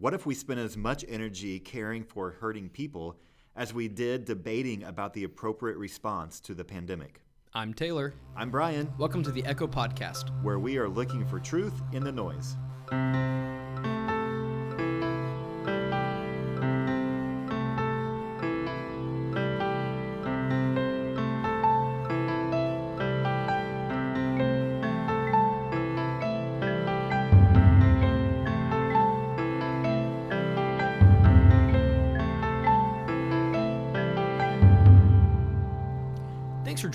What if we spent as much energy caring for hurting people as we did debating about the appropriate response to the pandemic? I'm Taylor. I'm Brian, Welcome to the Echo Podcast. where we are looking for truth in the noise.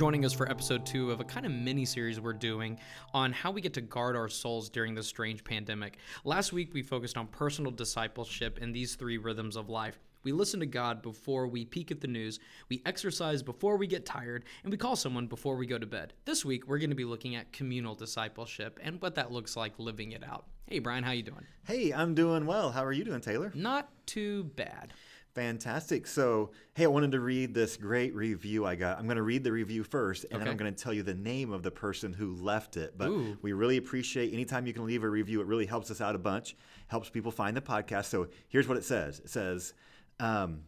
Joining us for episode two of a kind of mini series we're doing on how we get to guard our souls during this strange pandemic. Last week, we focused on personal discipleship and these three rhythms of life. We listen to God before we peek at the news, we exercise before we get tired, and we call someone before we go to bed. This week, we're going to be looking at communal discipleship and what that looks like living it out. Hey, Brian, how you doing? Hey, I'm doing well. How are you doing, Taylor? Not too bad. Fantastic. So, hey, I wanted to read this great review I got. I'm going to read the review first, and then I'm going to tell you the name of the person who left it. But Ooh. we really appreciate anytime you can leave a review. It really helps us out a bunch, helps people find the podcast. So, here's what it says it says, um,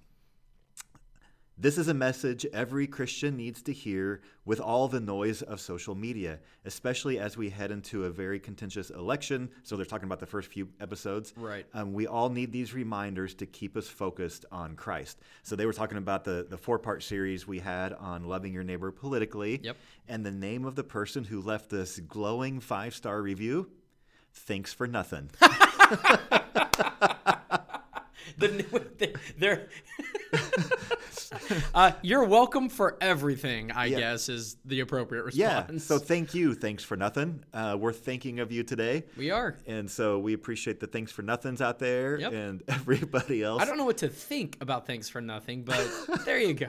this is a message every Christian needs to hear with all the noise of social media, especially as we head into a very contentious election. So they're talking about the first few episodes. Right. Um, we all need these reminders to keep us focused on Christ. So they were talking about the, the four part series we had on loving your neighbor politically. Yep. And the name of the person who left this glowing five star review, thanks for nothing. the, they're uh, you're welcome for everything i Yeah. guess is the appropriate response. yeah. So thank you. Thanks for nothing. Uh, we're thinking of you today. we are And so we appreciate the thanks for nothings out there Yep. and everybody else. i don't know what to think about thanks for nothing but there you go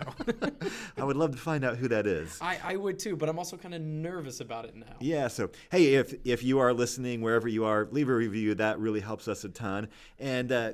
I would love to find out who that is. I, I would too but i'm also kind of nervous about it now Yeah, so hey, if if you are listening wherever you are, leave a review. That really helps us a ton. And uh,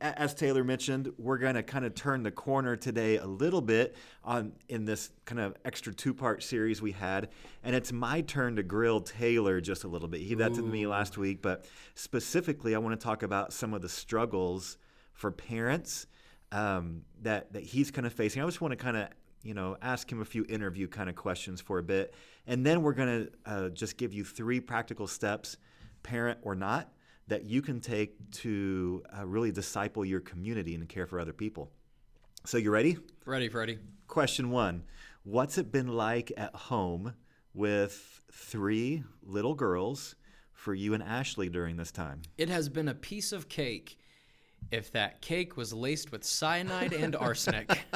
as Taylor mentioned, we're gonna kind of turn the corner today a little bit on in this kind of extra two part series we had, and it's my turn to grill Taylor just a little bit. He did that to me last week, but specifically, I want to talk about some of the struggles for parents um, that that he's kind of facing. I just want to kind of you know ask him a few interview kind of questions for a bit, and then we're gonna uh, just give you three practical steps, parent or not, that you can take to uh, really disciple your community and care for other people. So you ready? ready freddie Question one: What's it been like at home with three little girls for you and Ashley during this time? it has been a piece of cake if that cake was laced with cyanide and arsenic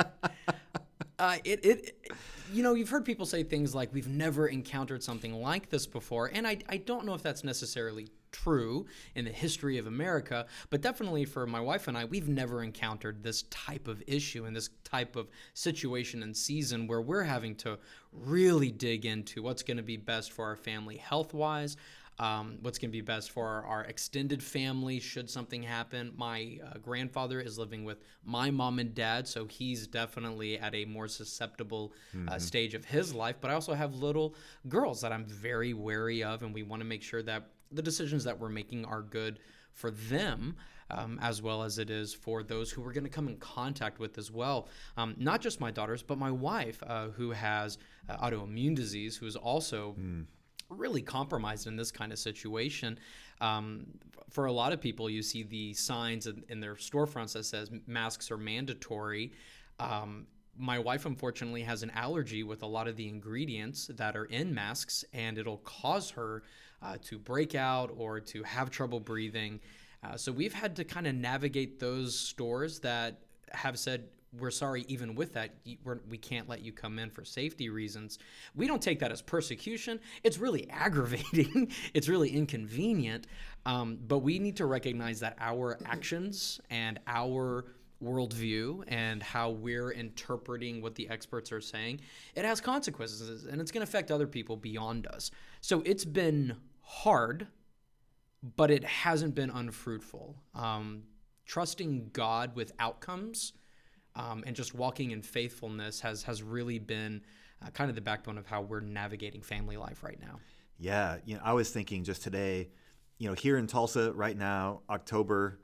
uh, it, it you know you've heard people say things like we've never encountered something like this before and I, I don't know if that's necessarily true in the history of america but definitely for my wife and i we've never encountered this type of issue and this type of situation and season where we're having to really dig into what's going to be best for our family health wise um, what's going to be best for our, our extended family should something happen. My uh, grandfather is living with my mom and dad, so he's definitely at a more susceptible uh, stage of his life. But I also have little girls that I'm very wary of, and we want to make sure that the decisions that we're making are good for them. Um, as well as it is for those who we're going to come in contact with as well. Um, not just my daughters, but my wife, uh, who has uh, autoimmune disease, who is also really compromised in this kind of situation. Um, for a lot of people, you see the signs in, in their storefronts that says masks are mandatory. Um, my wife unfortunately has an allergy with a lot of the ingredients that are in masks, and it'll cause her uh, to break out or to have trouble breathing. Uh, so we've had to kind of navigate those stores that have said we're sorry even with that we can't let you come in for safety reasons. We don't take that as persecution. It's really aggravating. It's really inconvenient. Um, but we need to recognize that our actions and our worldview and how we're interpreting what the experts are saying it has consequences and it's going to affect other people beyond us. So it's been hard but it hasn't been unfruitful. Um, trusting God with outcomes um, and just walking in faithfulness has has really been uh, kind of the backbone of how we're navigating family life right now. Yeah, you know, I was thinking just today, you know, here in Tulsa right now, October,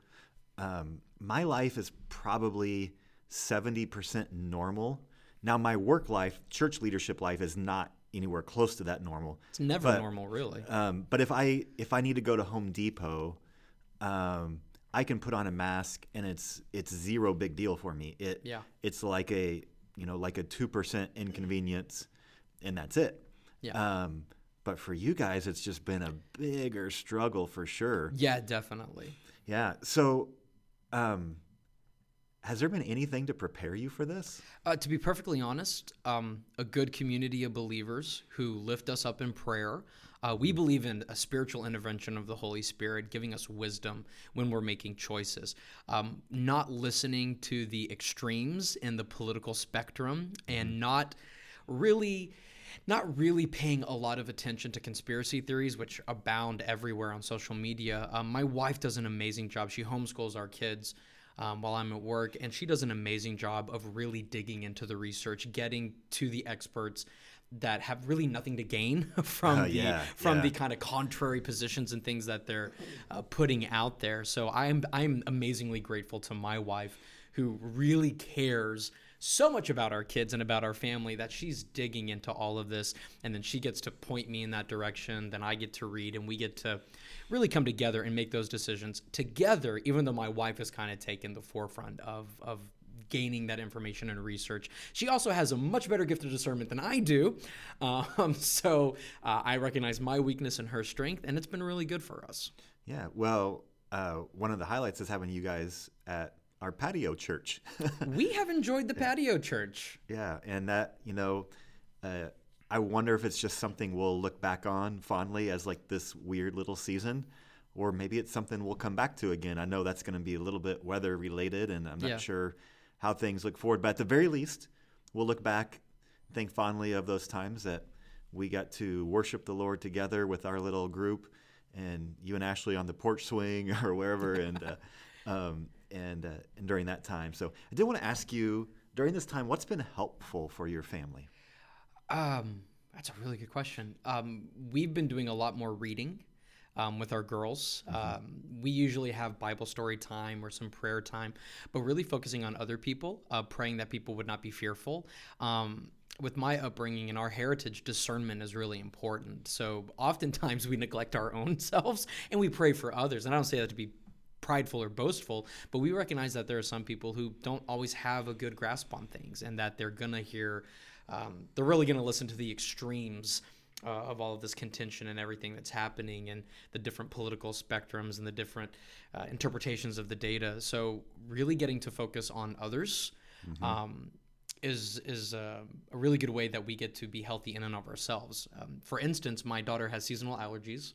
um, my life is probably 70% normal. Now, my work life, church leadership life, is not anywhere close to that normal. It's never But- normal, really. Um, but if I if I need to go to Home Depot, um, I can put on a mask and it's it's zero big deal for me. It Yeah. it's like a you know like a two percent inconvenience, and that's it. Yeah. Um, but for you guys, it's just been a bigger struggle for sure. yeah, definitely. Yeah. So, um, has there been anything to prepare you for this? Uh, to be perfectly honest, um, a good community of believers who lift us up in prayer. Uh, we believe in a spiritual intervention of the Holy Spirit, giving us wisdom when we're making choices. Um, not listening to the extremes in the political spectrum, and not really, not really paying a lot of attention to conspiracy theories, which abound everywhere on social media. Um, my wife does an amazing job. She homeschools our kids um, while I'm at work, and she does an amazing job of really digging into the research, getting to the experts that have really nothing to gain from Uh, the yeah, from yeah. the kind of contrary positions and things that they're uh, putting out there. So I'm I'm amazingly grateful to my wife who really cares so much about our kids and about our family that she's digging into all of this and then she gets to point me in that direction then I get to read and we get to really come together and make those decisions together even though my wife has kind of taken the forefront of of gaining that information and research. She also has a much better gift of discernment than I do. Um, so uh, I recognize my weakness and her strength, and it's been really good for us. Yeah. Well, uh, one of the highlights is having you guys at our patio church. We have enjoyed the patio church. yeah, and that you know, uh, I wonder if it's just something we'll look back on fondly as like this weird little season. Or maybe it's something we'll come back to again. I know that's going to be a little bit weather related, and I'm not Yeah. sure how things look forward. But at the very least, we'll look back, think fondly of those times that we got to worship the Lord together with our little group, and you and Ashley on the porch swing or wherever, and uh, um, and uh, and during that time. So I did want to ask you during this time, what's been helpful for your family? Um, that's a really good question. Um, we've been doing a lot more reading um, with our girls. Um, we usually have Bible story time or some prayer time, but really focusing on other people, uh, praying that people would not be fearful. Um, with my upbringing and our heritage, discernment is really important. So oftentimes we neglect our own selves and we pray for others. And I don't say that to be prideful or boastful, but we recognize that there are some people who don't always have a good grasp on things and that they're going to hear, um, they're really going to listen to the extremes uh, of all of this contention and everything that's happening and the different political spectrums and the different uh, interpretations of the data. So, really getting to focus on others. Um, is is uh, a really good way that we get to be healthy in and of ourselves. Um, for instance, my daughter has seasonal allergies,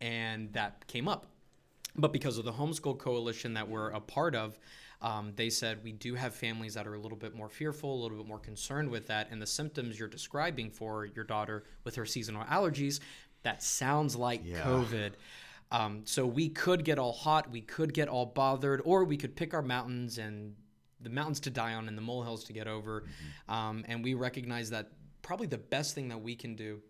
and that came up. But because of the homeschool coalition that we're a part of, um, they said we do have families that are a little bit more fearful, a little bit more concerned with that, and the symptoms you're describing for your daughter with her seasonal allergies, that sounds like Yeah. COVID. Um, so we could get all hot, we could get all bothered, or we could pick our mountains and the mountains to die on and the molehills to get over. Um, and we recognize that probably the best thing that we can do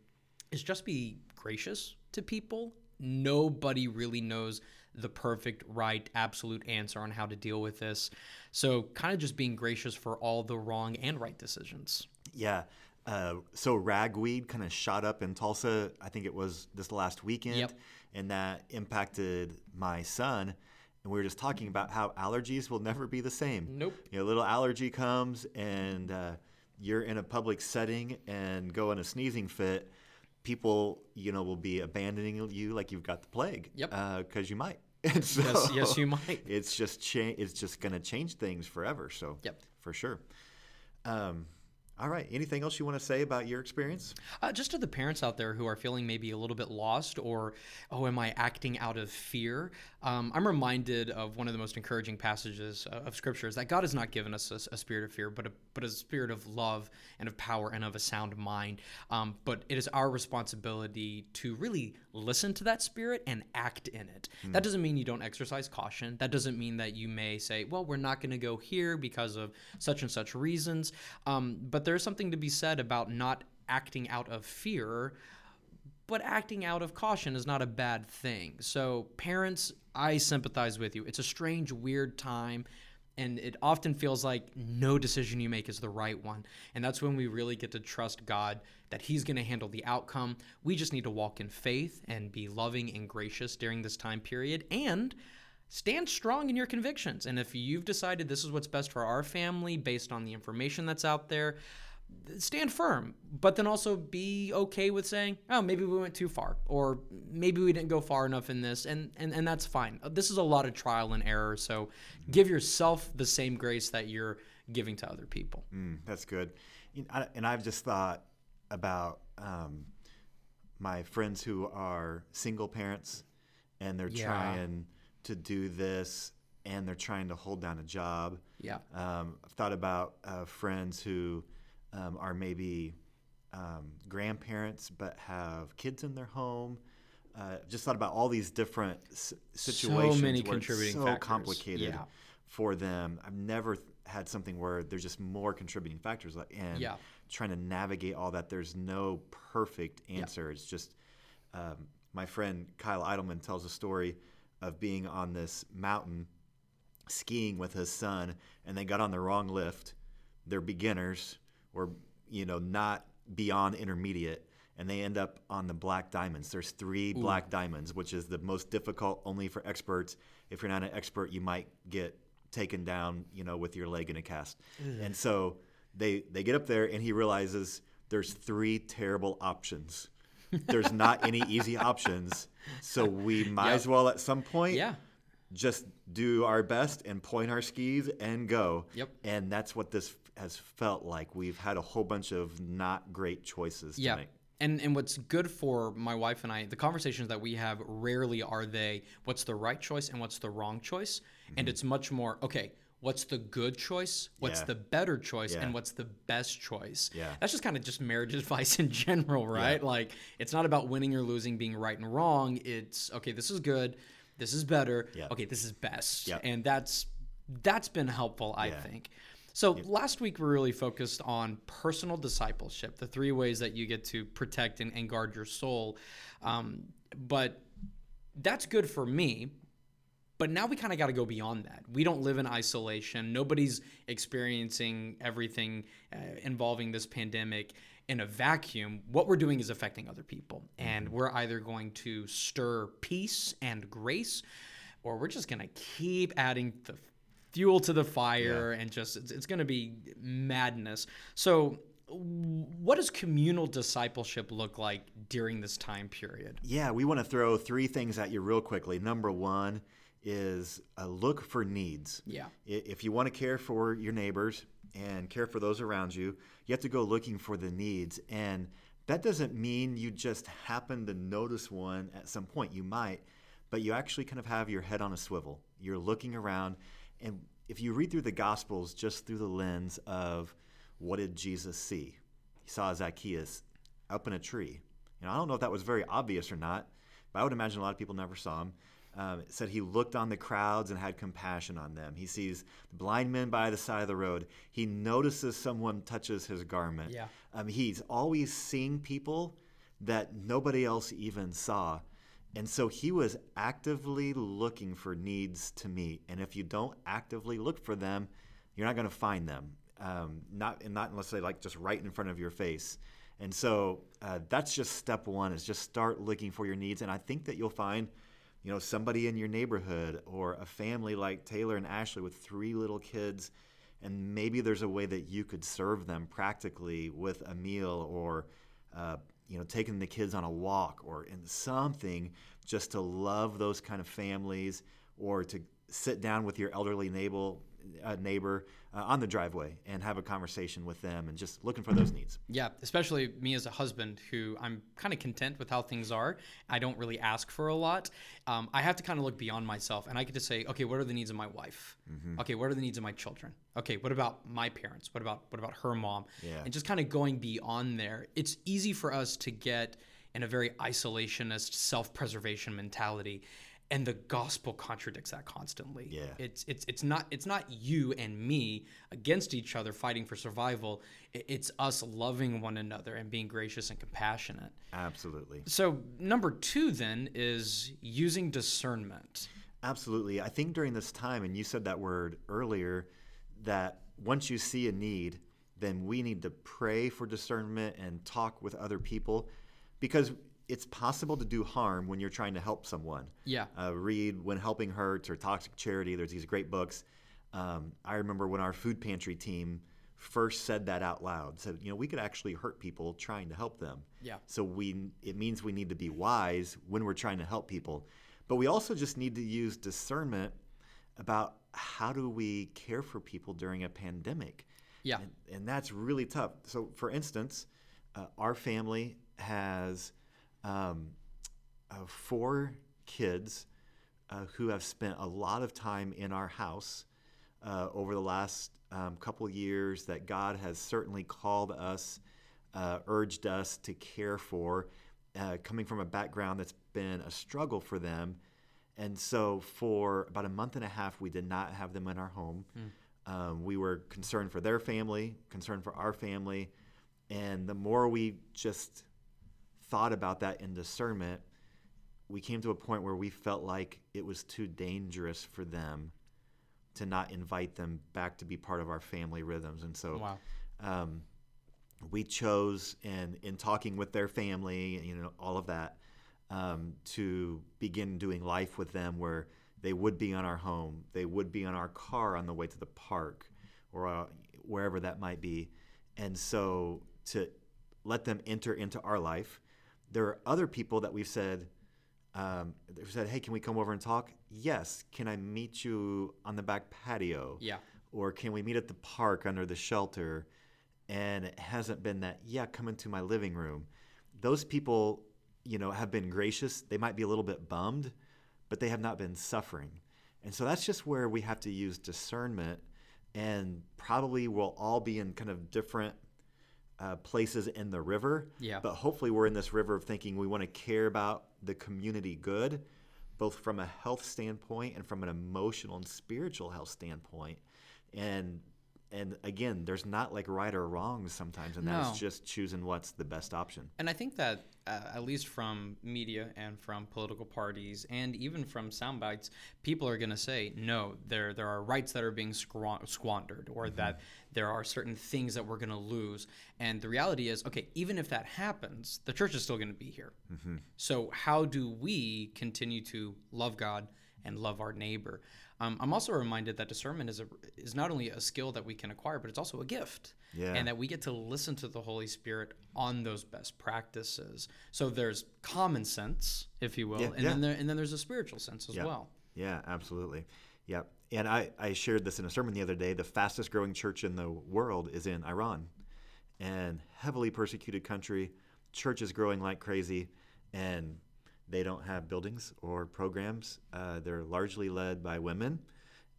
is just be gracious to people. Nobody really knows the perfect, right, absolute answer on how to deal with this. So, kind of just being gracious for all the wrong and right decisions. Yeah. Uh, so ragweed kind of shot up in Tulsa. I think it was this last weekend, Yep. and that impacted my son. And we were just talking about how allergies will never be the same. Nope. You know, a little allergy comes, and uh, you're in a public setting and go in a sneezing fit. People, you know, will be abandoning you like you've got the plague. Yep. Because you might. And so Yes, yes, you might. It's just cha- It's just going to change things forever. So. Yep. For sure. Um, all right. Anything else you want to say about your experience? Uh, just to the parents out there who are feeling maybe a little bit lost or, oh, am I acting out of fear? Um, I'm reminded of one of the most encouraging passages uh, of Scripture is that God has not given us a, a spirit of fear, but a, but a spirit of love and of power and of a sound mind. Um, but it is our responsibility to really listen to that spirit and act in it. That doesn't mean you don't exercise caution. That doesn't mean that you may say, well, we're not going to go here because of such and such reasons. Um, but there's something to be said about not acting out of fear but acting out of caution is not a bad thing. So, parents, I sympathize with you. It's a strange, weird time. And it often feels like no decision you make is the right one. And that's when we really get to trust God that He's going to handle the outcome. We just need to walk in faith and be loving and gracious during this time period and stand strong in your convictions. And if you've decided this is what's best for our family based on the information that's out there, stand firm, but then also be okay with saying, oh, maybe we went too far, or maybe we didn't go far enough in this, and and, and that's fine. This is a lot of trial and error, so give yourself the same grace that you're giving to other people. Mm, that's good. And I've just thought about um, my friends who are single parents, and they're yeah. trying to do this, and they're trying to hold down a job. Yeah. Um, I've thought about uh, friends who um, are maybe um, grandparents but have kids in their home. Uh, just thought about all these different s- situations so many contributing so factors. complicated yeah. for them. I've never th- had something where there's just more contributing factors, and yeah. trying to navigate all that. There's no perfect answer. Yeah. It's just um, my friend Kyle Idleman tells a story of being on this mountain skiing with his son, and they got on the wrong lift. They're beginners or you know not beyond intermediate and they end up on the black diamonds there's three Ooh. black diamonds which is the most difficult only for experts if you're not an expert you might get taken down you know with your leg in a cast and so they they get up there and he realizes there's three terrible options there's not any easy options so we might yep. as well at some point yeah just do our best and point our skis and go. Yep. And that's what this has felt like. We've had a whole bunch of not great choices yeah. tonight. And, and what's good for my wife and I, the conversations that we have rarely are they what's the right choice and what's the wrong choice. Mm-hmm. And it's much more, okay, what's the good choice, what's yeah. the better choice, yeah. and what's the best choice. Yeah. That's just kind of just marriage advice in general, right? Yeah. Like it's not about winning or losing, being right and wrong. It's okay, this is good this is better. Okay, this is best. And that's that's been helpful, I think. So yep. last week we really focused on personal discipleship, the three ways that you get to protect and, and guard your soul. Um, but that's good for me. But now we kind of got to go beyond that. We don't live in isolation. Nobody's experiencing everything uh, involving this pandemic in a vacuum, what we're doing is affecting other people. And mm-hmm. we're either going to stir peace and grace, or we're just going to keep adding the fuel to the fire yeah. and just, it's, it's going to be madness. So, what does communal discipleship look like during this time period? Yeah, we want to throw three things at you real quickly. Number one is a look for needs. Yeah. If you want to care for your neighbors, and care for those around you, you have to go looking for the needs. And that doesn't mean you just happen to notice one at some point. You might, but you actually kind of have your head on a swivel. You're looking around. And if you read through the Gospels just through the lens of what did Jesus see? He saw Zacchaeus up in a tree. You know, I don't know if that was very obvious or not, but I would imagine a lot of people never saw him. Um, it said he looked on the crowds and had compassion on them. He sees blind men by the side of the road. He notices someone touches his garment. Yeah. Um, he's always seeing people that nobody else even saw. And so he was actively looking for needs to meet. And if you don't actively look for them, you're not going to find them. Um, not and not unless they like just right in front of your face. And so uh, that's just step one: is just start looking for your needs. And I think that you'll find you know somebody in your neighborhood or a family like Taylor and Ashley with three little kids and maybe there's a way that you could serve them practically with a meal or uh, you know taking the kids on a walk or in something just to love those kind of families or to sit down with your elderly neighbor uh, neighbor uh, on the driveway and have a conversation with them and just looking for those needs. Yeah, especially me as a husband who I'm kind of content with how things are. I don't really ask for a lot. Um, I have to kind of look beyond myself and I get to say, okay, what are the needs of my wife? Mm-hmm. Okay, what are the needs of my children? Okay, what about my parents? What about what about her mom? Yeah. And just kind of going beyond there. It's easy for us to get in a very isolationist self-preservation mentality and the gospel contradicts that constantly. Yeah. It's it's it's not it's not you and me against each other fighting for survival. It's us loving one another and being gracious and compassionate. Absolutely. So number two then is using discernment. Absolutely. I think during this time, and you said that word earlier, that once you see a need, then we need to pray for discernment and talk with other people because it's possible to do harm when you're trying to help someone. Yeah. Uh, read When Helping Hurts or Toxic Charity. There's these great books. Um, I remember when our food pantry team first said that out loud. Said, you know, we could actually hurt people trying to help them. Yeah. So we it means we need to be wise when we're trying to help people. But we also just need to use discernment about how do we care for people during a pandemic. Yeah. And, and that's really tough. So, for instance, uh, our family has um, uh, four kids uh, who have spent a lot of time in our house uh, over the last um, couple years that God has certainly called us, uh, urged us to care for, uh, coming from a background that's been a struggle for them. And so, for about a month and a half, we did not have them in our home. Um, we were concerned for their family, concerned for our family. And the more we just thought about that in discernment, we came to a point where we felt like it was too dangerous for them to not invite them back to be part of our family rhythms. And so Wow. um, we chose, and in talking with their family, you know, all of that, um, to begin doing life with them where they would be on our home, they would be on our car on the way to the park, or uh, wherever that might be. And so to let them enter into our life. There are other people that we've said, um, they've said, hey, can we come over and talk? Yes. Can I meet you on the back patio? Yeah. Or can we meet at the park under the shelter? And it hasn't been that, yeah, come into my living room. Those people, you know, have been gracious. They might be a little bit bummed, but they have not been suffering. And so that's just where we have to use discernment. And probably we'll all be in kind of different uh, places in the river. Yeah. But hopefully we're in this river of thinking we want to care about the community good, both from a health standpoint and from an emotional and spiritual health standpoint. And and again, there's not like right or wrong sometimes, and No. that's just choosing what's the best option. And I think that, uh, at least from media and from political parties and even from sound bites, people are going to say, no, there, there are rights that are being squan- squandered or that there are certain things that we're going to lose. And the reality is, okay, even if that happens, the church is still going to be here. So, how do we continue to love God and love our neighbor? Um, I'm also reminded that discernment is, a, is not only a skill that we can acquire, but it's also a gift Yeah. and that we get to listen to the Holy Spirit on those best practices. So there's common sense, if you will, Yeah, and yeah. then there, and then there's a spiritual sense as Yeah. well. Yeah, absolutely. Yep. And I, I shared this in a sermon the other day. The fastest growing church in the world is in Iran, and heavily persecuted country. Church is growing like crazy, and they don't have buildings or programs. Uh, they're largely led by women,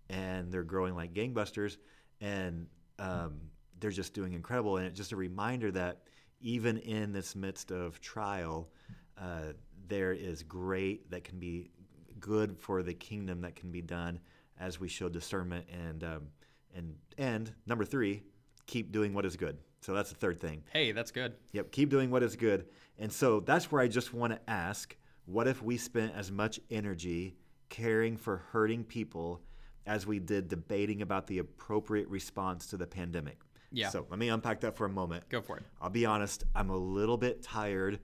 and they're growing like gangbusters, and um, they're just doing incredible. And it's just a reminder that even in this midst of trial, uh, there is great that can be good for the kingdom that can be done as we show discernment and um, and and number three, keep doing what is good. So that's the third thing. Hey, that's good. Yep, keep doing what is good. And so that's where I just want to ask what if we spent as much energy caring for hurting people as we did debating about the appropriate response to the pandemic? Yeah. So let me unpack that for a moment. Go for it. I'll be honest, I'm a little bit tired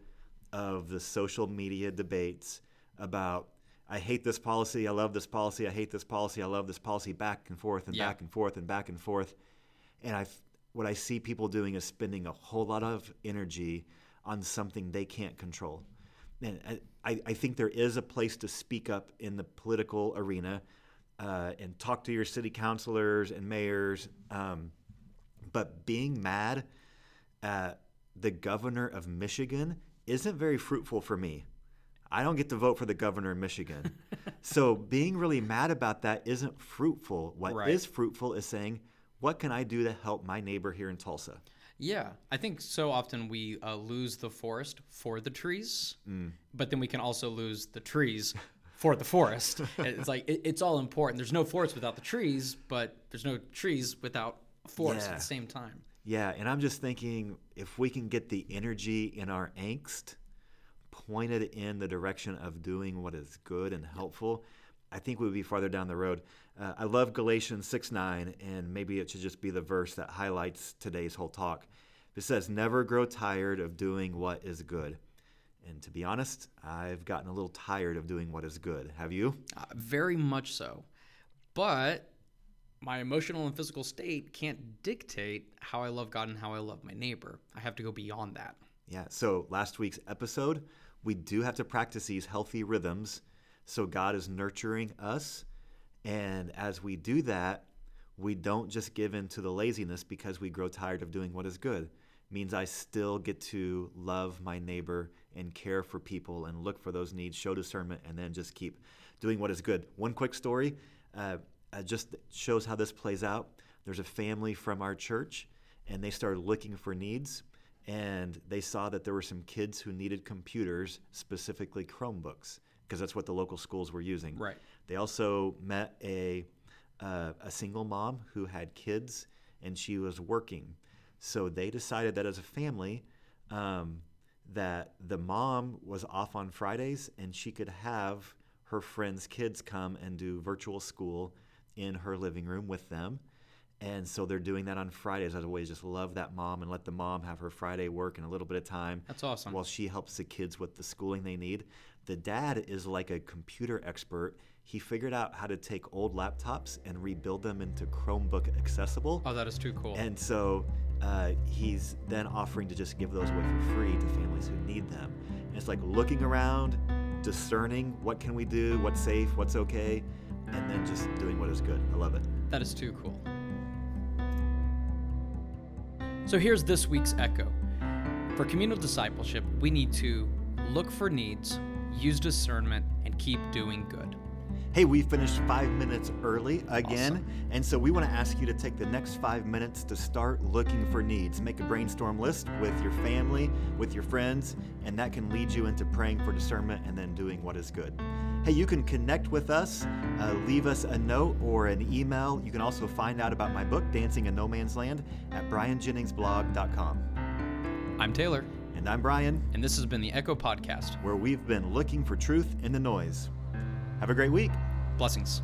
of the social media debates about I hate this policy, I love this policy, I hate this policy, I love this policy, back and forth and Yeah. back and forth and back and forth. And I, what I see people doing is spending a whole lot of energy on something they can't control. And I- I, think there is a place to speak up in the political arena uh, and talk to your city councilors and mayors. Um, but being mad at the governor of Michigan isn't very fruitful for me. I don't get to vote for the governor of Michigan. so being really mad about that isn't fruitful. What is Right. fruitful is saying, what can I do to help my neighbor here in Tulsa? Yeah, I think so often we uh, lose the forest for the trees, Mm. but then we can also lose the trees for the forest. it's like it, it's all important. There's no forest without the trees, but there's no trees without forest Yeah. at the same time. Yeah, and I'm just thinking if we can get the energy in our angst pointed in the direction of doing what is good and helpful, I think we would be farther down the road. Uh, I love Galatians 6 9, and maybe it should just be the verse that highlights today's whole talk. It says, Never grow tired of doing what is good. And to be honest, I've gotten a little tired of doing what is good. Have you? Uh, very much so. But my emotional and physical state can't dictate how I love God and how I love my neighbor. I have to go beyond that. Yeah. So last week's episode, we do have to practice these healthy rhythms. So God is nurturing us. And as we do that, we don't just give in to the laziness because we grow tired of doing what is good. means I still get to love my neighbor and care for people and look for those needs, show discernment, and then just keep doing what is good. One quick story uh, uh, just shows how this plays out. There's a family from our church, and they started looking for needs and they saw that there were some kids who needed computers, specifically Chromebooks, because that's what the local schools were using. Right. They also met a uh, a single mom who had kids, and she was working. So they decided that as a family, um, that the mom was off on Fridays, and she could have her friends' kids come and do virtual school in her living room with them. And so they're doing that on Fridays as a way just love that mom and let the mom have her Friday work and a little bit of time That's awesome. while she helps the kids with the schooling they need. The dad is like a computer expert. He figured out how to take old laptops and rebuild them into Chromebook accessible. oh, that is too cool. And so uh, he's then offering to just give those away for free to families who need them. And it's like looking around, discerning what can we do, what's safe, what's okay, and then just doing what is good. I love it. That is too cool. So here's this week's echo. For communal discipleship, we need to look for needs, use discernment, and keep doing good. Hey, we finished five minutes early again. Awesome. And so we want to ask you to take the next five minutes to start looking for needs. Make a brainstorm list with your family, with your friends, and that can lead you into praying for discernment and then doing what is good. Hey, you can connect with us, uh, leave us a note or an email. You can also find out about my book, Dancing in No Man's Land, at brianjenningsblog.com. I'm Taylor, And I'm Brian, and this has been the Echo Podcast. where we've been looking for truth in the noise. Have a great week. Blessings.